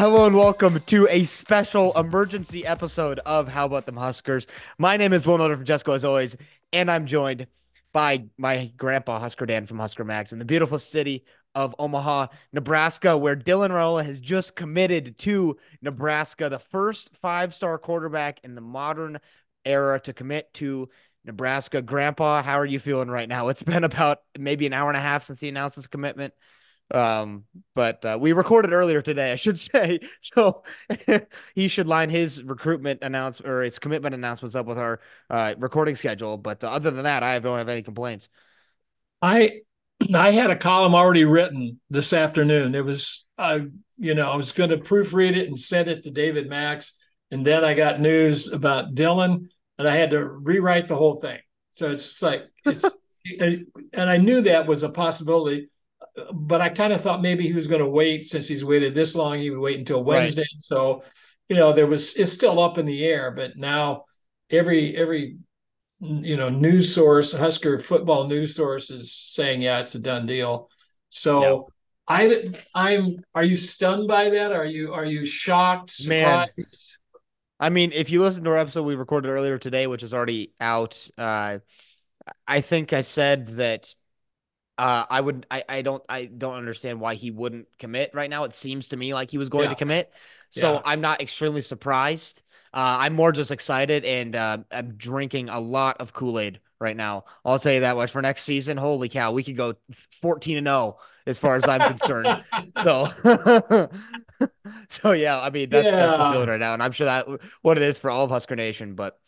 Hello and welcome to a special emergency episode of How About Them Huskers. My name is Will Noter from Jesco as always, and I'm joined by my grandpa Husker Dan from Husker Max in the beautiful city of Omaha, Nebraska, where Dylan Raiola has just committed to Nebraska, the first five-star quarterback in the modern era to commit to Nebraska. Grandpa, how are you feeling right now? It's been about maybe an hour and a half since he announced his commitment. Um, but uh, we recorded earlier today, I should say. So he should line his recruitment announce or his commitment announcements up with our uh, recording schedule. But uh, other than that, I don't have any complaints. I I had a column already written this afternoon. It was uh, you know, I was going to proofread it and send it to David Max, and then I got news about Dylan, and I had to rewrite the whole thing. So it's like it's and I knew that was a possibility but I kind of thought maybe he was going to wait since he's waited this long. He would wait until Wednesday. Right. So, you know, there was it's still up in the air. But now every every you know news source, Husker football news source is saying, yeah, it's a done deal. So. I I'm are you stunned by that? Are you are you shocked, surprised? Man. I mean, if you listen to our episode we recorded earlier today, which is already out, uh, I think I said that uh, I would I, I don't I don't understand why he wouldn't commit right now. It seems to me like he was going yeah. to commit. So yeah. I'm not extremely surprised. Uh, I'm more just excited and uh, I'm drinking a lot of Kool-Aid right now. I'll tell you that much for next season. Holy cow, we could go 14 and 0 as far as I'm concerned. so so yeah, I mean that's yeah. that's the feeling right now. And I'm sure that what it is for all of Husker Nation, but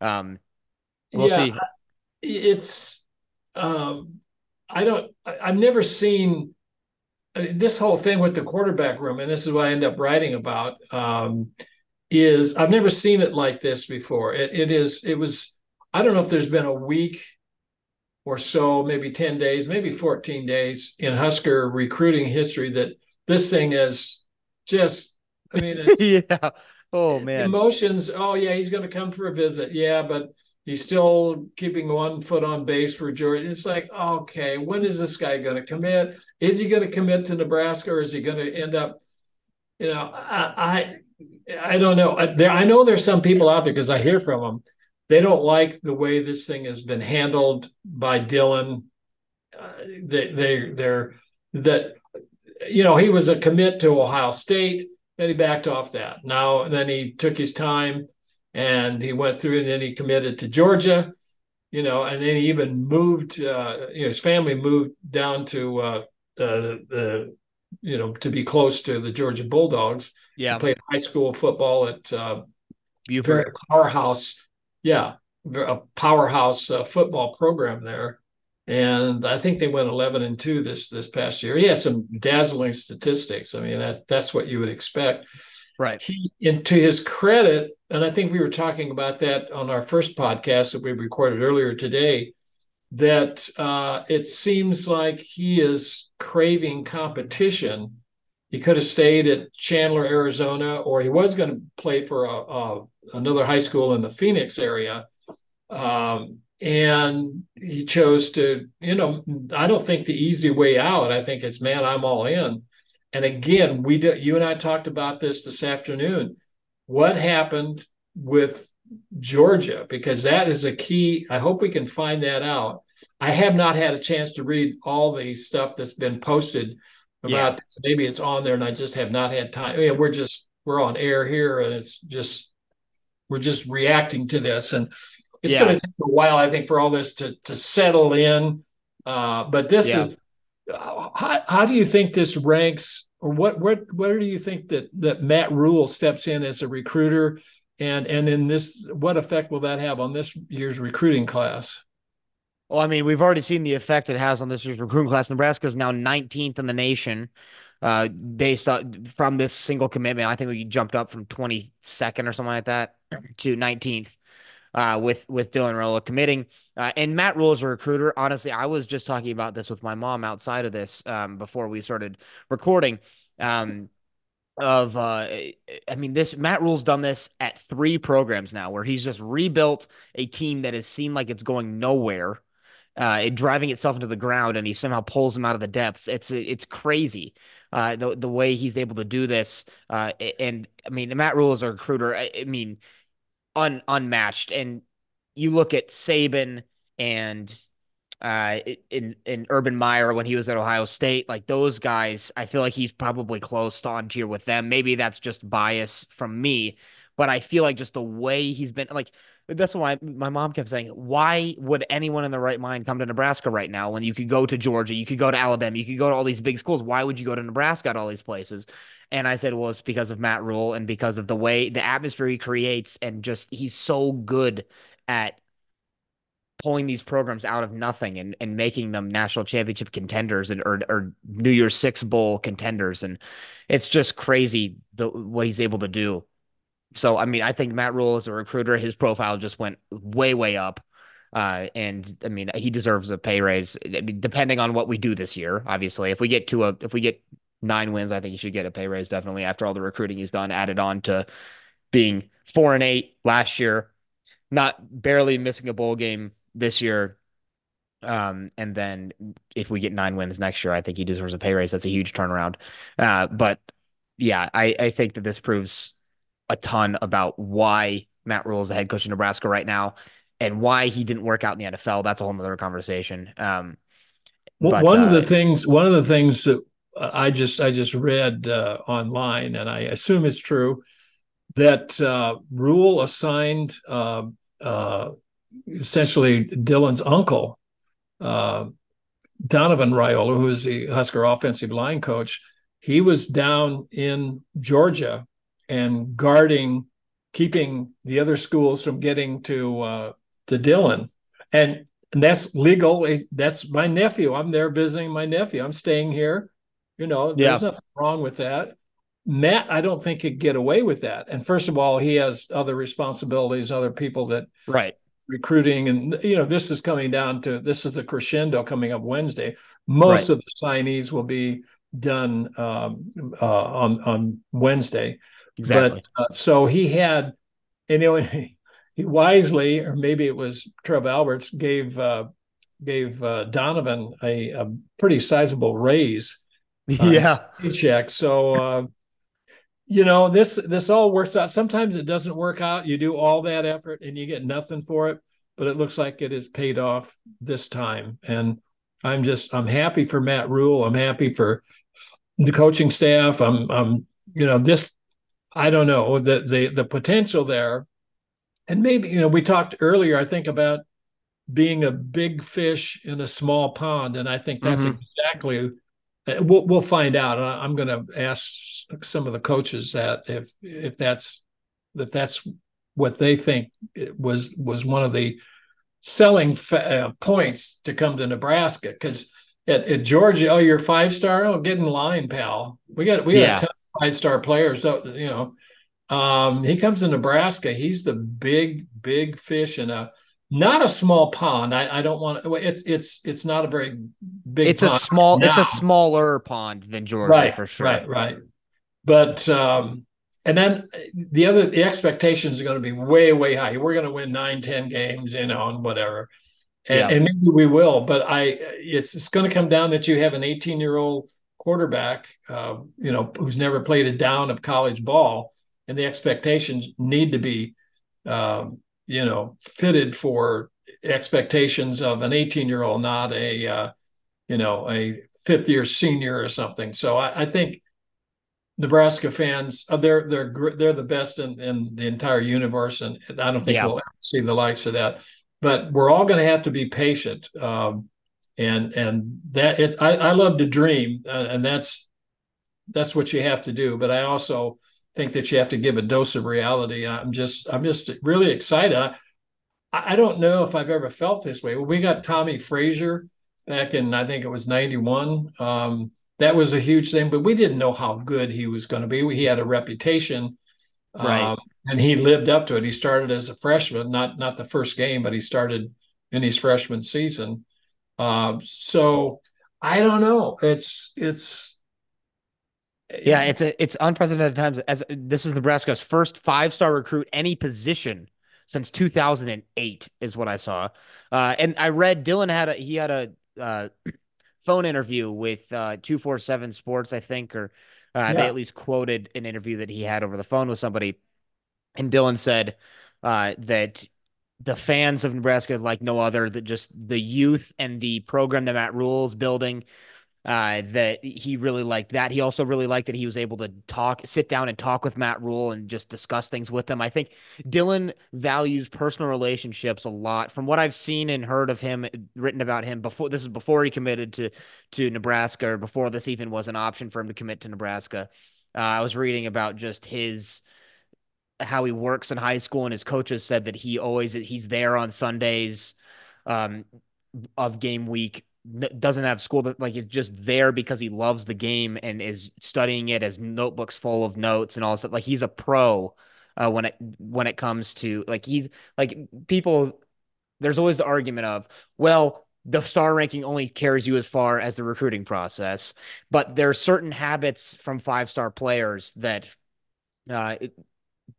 um we'll see. It's um I don't. I've never seen this whole thing with the quarterback room, and this is what I end up writing about. Um, is I've never seen it like this before. It, it is. It was. I don't know if there's been a week or so, maybe ten days, maybe fourteen days in Husker recruiting history that this thing is just. I mean, yeah. Oh man, emotions. Oh yeah, he's going to come for a visit. Yeah, but He's still keeping one foot on base for Georgia. It's like, okay, when is this guy going to commit? Is he going to commit to Nebraska, or is he going to end up? You know, I I, I don't know. There, I know there's some people out there because I hear from them. They don't like the way this thing has been handled by Dylan. Uh, they they they're that you know he was a commit to Ohio State, and he backed off that. Now then he took his time and he went through and then he committed to Georgia, you know, and then he even moved. Uh, you know, his family moved down to uh, the the you know to be close to the Georgia Bulldogs. Yeah, he played high school football at uh, Buford powerhouse. Yeah, a powerhouse uh, football program there. And I think they went 11 and 2 this this past year. He had some dazzling statistics. I mean, that that's what you would expect. Right. He, and to his credit, and I think we were talking about that on our first podcast that we recorded earlier today, that uh, it seems like he is craving competition. He could have stayed at Chandler, Arizona, or he was going to play for a, a, another high school in the Phoenix area. Um, and he chose to, you know, I don't think the easy way out. I think it's, man, I'm all in. And again, we do, you and I talked about this this afternoon. What happened with Georgia? Because that is a key. I hope we can find that out. I have not had a chance to read all the stuff that's been posted about yeah. this. Maybe it's on there, and I just have not had time. I mean, we're just we're on air here, and it's just we're just reacting to this, and it's yeah. going to take a while, I think, for all this to to settle in. Uh, but this yeah. is how, how do you think this ranks or what what where do you think that that Matt Rhule steps in as a recruiter and and in this what effect will that have on this year's recruiting class? Well, I mean, we've already seen the effect it has on this year's recruiting class. Nebraska is now 19th in the nation, uh, based on from this single commitment. I think we jumped up from 22nd or something like that to 19th uh, with with Dylan Raiola committing. Uh, and Matt Rhule is a recruiter. Honestly, I was just talking about this with my mom outside of this um, before we started recording. Um, of uh, I mean, this Matt Rhule's done this at three programs now, where he's just rebuilt a team that has seemed like it's going nowhere. Uh, driving itself into the ground, and he somehow pulls them out of the depths. It's it's crazy uh, the the way he's able to do this. Uh, and I mean, Matt Rhule is a recruiter. I, I mean, un, unmatched. And you look at Saban and uh, in in Urban Meyer when he was at Ohio State, like those guys, I feel like he's probably close to on tier with them. Maybe that's just bias from me, but I feel like just the way he's been like that's why my mom kept saying, why would anyone in the right mind come to Nebraska right now when you could go to Georgia, you could go to Alabama, you could go to all these big schools? Why would you go to Nebraska at all these places? And I said, well, it's because of Matt Rhule and because of the way the atmosphere he creates and just he's so good at pulling these programs out of nothing and, and making them national championship contenders and or, or New Year's Six bowl contenders. And it's just crazy the what he's able to do. So I mean, I think Matt Rhule as a recruiter, his profile just went way, way up. Uh, and I mean, he deserves a pay raise, I mean, depending on what we do this year. Obviously, if we get to a, if we get nine wins, I think he should get a pay raise. Definitely after all the recruiting he's done, added on to being four and eight last year, not barely missing a bowl game this year. Um, and then if we get nine wins next year, I think he deserves a pay raise. That's a huge turnaround. Uh, but yeah, I, I think that this proves a ton about why Matt Rhule is the head coach of Nebraska right now and why he didn't work out in the NFL. That's a whole other conversation. Um, well, but, one uh, of the things, one of the things that I just, I just read uh, online, and I assume it's true that uh, Rhule assigned um, uh, essentially Dylan's uncle, uh, Donovan Raiola, who is the Husker offensive line coach. He was down in Georgia and guarding, keeping the other schools from getting to uh, to Dylan, and, and that's legal. That's my nephew. I'm there visiting my nephew. I'm staying here. You know, there's yeah. nothing wrong with that. Matt, I don't think could get away with that. And first of all, he has other responsibilities, other people that right recruiting, and you know, this is coming down to this is the crescendo coming up Wednesday. Most right. of the signees will be done um, uh, on on Wednesday. Exactly. But uh, so he had, you know, he, wisely, or maybe it was Trev Alberts, gave uh, gave uh, Donovan a, a, pretty sizable raise. yeah. Paycheck. So. Uh, you know this this all works out sometimes it doesn't work out you do all that effort and you get nothing for it but it looks like it has paid off this time and i'm just i'm happy for matt Rhule. i'm happy for the coaching staff i'm i'm you know this I don't know the the the potential there, and maybe you know we talked earlier. I think about being a big fish in a small pond, and I think that's mm-hmm. exactly. Uh, we'll we'll find out. I'm going to ask some of the coaches that if if that's if that's what they think was was one of the selling fa- uh, points to come to Nebraska because at, at, Georgia, oh, you're five star. Oh, get in line, pal. We got we got yeah five star players. So you know, um, he comes to Nebraska. He's the big big fish in a not a small pond. I, I don't want to. It's it's it's not a very big. It's a small. Now. It's a smaller pond than Georgia right, for sure. Right, right. But um, and then the other the expectations are going to be way way high. We're going to win nine ten games, you know, and whatever. And, yeah. and maybe we will, but I it's it's going to come down that you have an 18 year old quarterback, uh, you know, who's never played a down of college ball, and the expectations need to be, um, you know, fitted for expectations of an 18 year old, not a, uh, you know, a fifth year senior or something. So I, I think Nebraska fans, uh, they're they're they're the best in, in the entire universe, and I don't think yeah. we'll ever see the likes of that. But we're all going to have to be patient. Um, and and that it I, I love to dream uh, and that's that's what you have to do. But i also think that you have to give a dose of reality. I'm just i'm just really excited. I, I don't know if i've ever felt this way. Well, we got Tommy frazier back in i think it was 91 um, that was a huge thing but we didn't know how good he was going to be he had a reputation right. um, and he lived up to it. He started as a freshman not not the first game but he started in his freshman season um, so I don't know. It's it's yeah, it's a it's unprecedented times. As this is Nebraska's first five star recruit any position since 2008 is what I saw. Uh, and I read Dylan had a he had a uh, phone interview with uh, 247 Sports, I think, or uh, yeah. they at least quoted an interview that he had over the phone with somebody. And Dylan said uh, that the fans of Nebraska, like no other, that just the youth and the program that Matt Rhule's building uh, that he really liked that. He also really liked that he was able to talk, sit down and talk with Matt Rhule and just discuss things with him. I think Dylan values personal relationships a lot. From what I've seen and heard of him, written about him before, this is before he committed to to Nebraska, or before this even was an option for him to commit to Nebraska. Uh, I was reading about just his how he works in high school, and his coaches said that he always he's there on Sundays um, of game week doesn't have school that like it's just there because he loves the game and is studying it as notebooks full of notes and all stuff. Like he's a pro uh, when it when it comes to like he's like people. There's always the argument of well, the star ranking only carries you as far as the recruiting process, but there are certain habits from five star players that uh,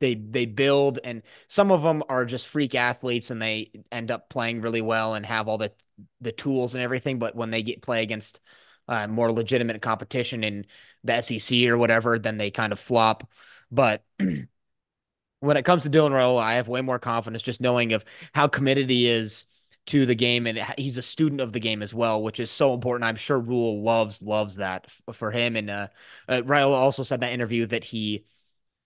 they they build and some of them are just freak athletes and they end up playing really well and have all the the tools and everything but when they get play against uh, more legitimate competition in the SEC or whatever then they kind of flop. But when it comes to Dylan Raiola I have way more confidence just knowing of how committed he is to the game and he's a student of the game as well which is so important. I'm sure Rhule loves loves that for him and uh, uh also said that interview that he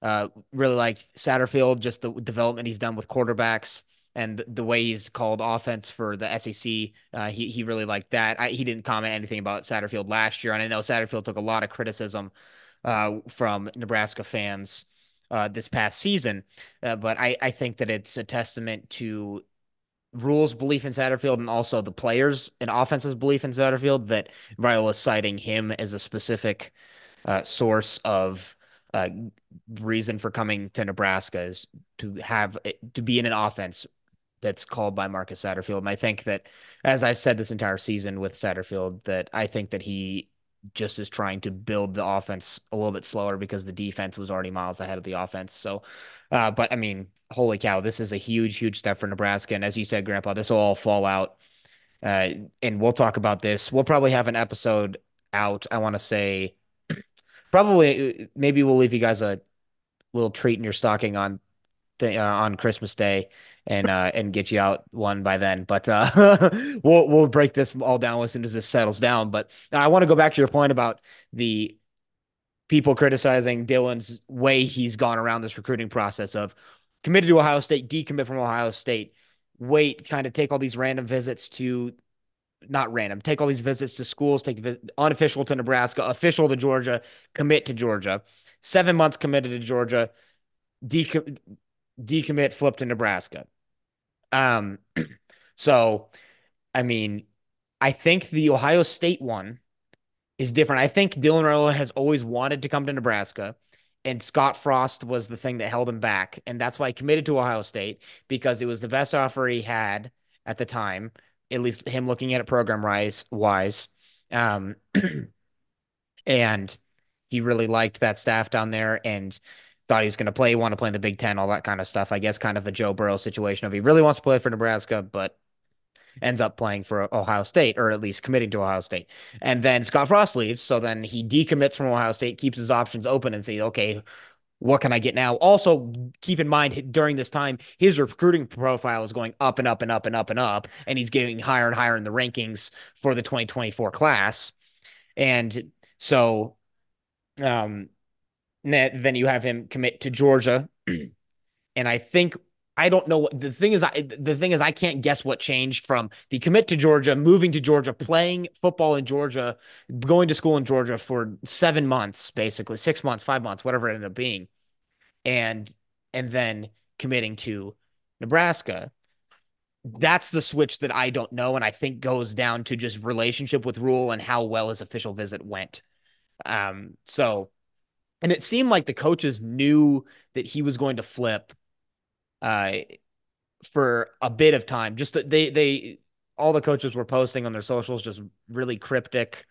uh, really liked Satterfield, just the development he's done with quarterbacks and the way he's called offense for the SEC. Uh, he he really liked that. I, he didn't comment anything about Satterfield last year, and I know Satterfield took a lot of criticism uh, from Nebraska fans uh, this past season. Uh, but I I think that it's a testament to Rhule's belief in Satterfield and also the players and offense's belief in Satterfield that Ryle is citing him as a specific uh, source of uh, reason for coming to Nebraska is to have to be in an offense that's called by Marcus Satterfield. And I think that, as I said this entire season with Satterfield, that I think that he just is trying to build the offense a little bit slower because the defense was already miles ahead of the offense. So, uh, but I mean, holy cow, this is a huge, huge step for Nebraska. And as you said, Grandpa, this will all fall out. Uh, and we'll talk about this. We'll probably have an episode out. I want to say probably maybe we'll leave you guys a little treat in your stocking on uh, on Christmas Day and uh, and get you out one by then. But uh, we'll we'll break this all down as soon as this settles down. But I want to go back to your point about the people criticizing Dylan's way he's gone around this recruiting process of committed to Ohio State, decommit from Ohio State, wait, kind of take all these random visits to not random. Take all these visits to schools, take unofficial to Nebraska, official to Georgia, commit to Georgia. Seven months committed to Georgia, decom- decommit, flip to Nebraska. Um, so, I mean, I think the Ohio State one is different. I think Dylan Raiola has always wanted to come to Nebraska, and Scott Frost was the thing that held him back, and that's why he committed to Ohio State because it was the best offer he had at the time at least him looking at it program wise wise. Um, and he really liked that staff down there and thought he was going to play, want to play in the Big Ten, all that kind of stuff. I guess kind of a Joe Burrow situation of he really wants to play for Nebraska, but ends up playing for Ohio State or at least committing to Ohio State. And then Scott Frost leaves. So then he decommits from Ohio State, keeps his options open and says, okay, what can I get now? Also, keep in mind during this time, his recruiting profile is going up and up and up and up and up, and he's getting higher and higher in the rankings for the 2024 class. And so, um, then you have him commit to Georgia, and I think I don't know what the thing is. I the thing is I can't guess what changed from the commit to Georgia, moving to Georgia, playing football in Georgia, going to school in Georgia for seven months, basically six months, five months, whatever it ended up being, and and then committing to Nebraska. That's the switch that I don't know, and I think goes down to just relationship with Rhule and how well his official visit went. Um, so, and it seemed like the coaches knew that he was going to flip, uh, for a bit of time. Just they they all the coaches were posting on their socials just really cryptic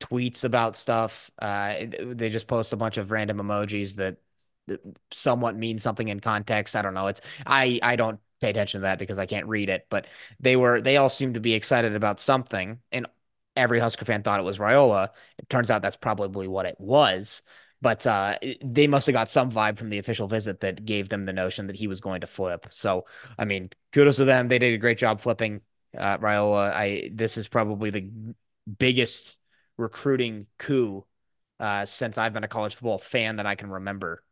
tweets about stuff. Uh, they just post a bunch of random emojis that somewhat mean something in context. I don't know. It's I I don't pay attention to that because I can't read it, but they were they all seemed to be excited about something. And every Husker fan thought it was Raiola. It turns out that's probably what it was. But uh, they must have got some vibe from the official visit that gave them the notion that he was going to flip. So, I mean, kudos to them. They did a great job flipping uh, Raiola. I this is probably the biggest recruiting coup uh, since I've been a college football fan that I can remember.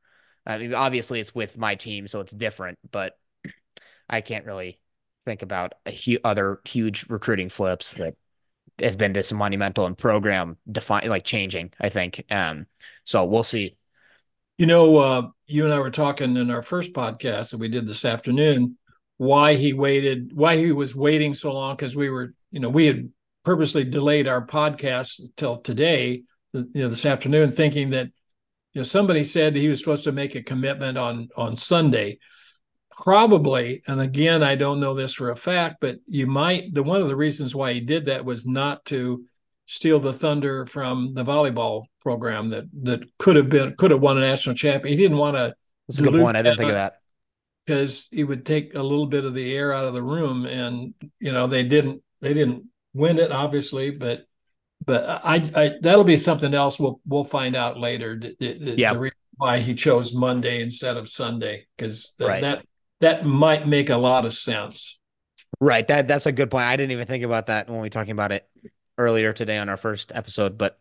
I mean, obviously it's with my team, so it's different, but I can't really think about hu- other huge recruiting flips that have been this monumental and program define like changing. I think. Um, so we'll see. You know, uh, you and I were talking in our first podcast that we did this afternoon. Why he waited? Why he was waiting so long? Because we were, you know, we had purposely delayed our podcast till today, you know, this afternoon, thinking that you know somebody said he was supposed to make a commitment on on Sunday probably and again i don't know this for a fact but you might the one of the reasons why he did that was not to steal the thunder from the volleyball program that that could have been could have won a national champion he didn't want to that's a good point i didn't think of that because he would take a little bit of the air out of the room and you know they didn't they didn't win it obviously but but i, I that'll be something else we'll we'll find out later the, the, yeah. the reason why he chose monday instead of sunday because right. that that might make a lot of sense. Right. That that's a good point. I didn't even think about that when we were talking about it earlier today on our first episode. But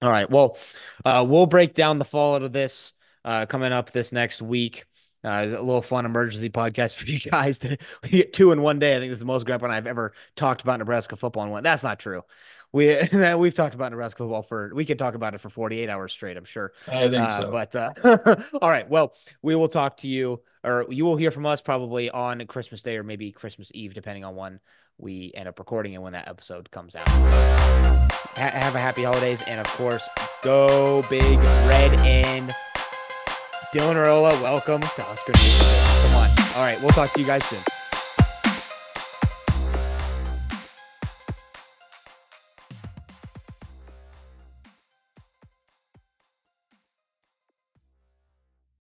all right. Well, uh, we'll break down the fallout of this uh, coming up this next week. Uh, a little fun emergency podcast for you guys to get two in one day. I think this is the most Grandpa and I've ever talked about Nebraska football in one. That's not true. We we've talked about Nebraska football for we could talk about it for 48 hours straight. I'm sure. I think uh, so. But uh, all right. Well, we will talk to you or you will hear from us probably on Christmas Day or maybe Christmas Eve, depending on when we end up recording and when that episode comes out. Ha- have a happy holidays, and of course, go big red and Dylan Raiola. Welcome to Nation. Come on. All right, we'll talk to you guys soon.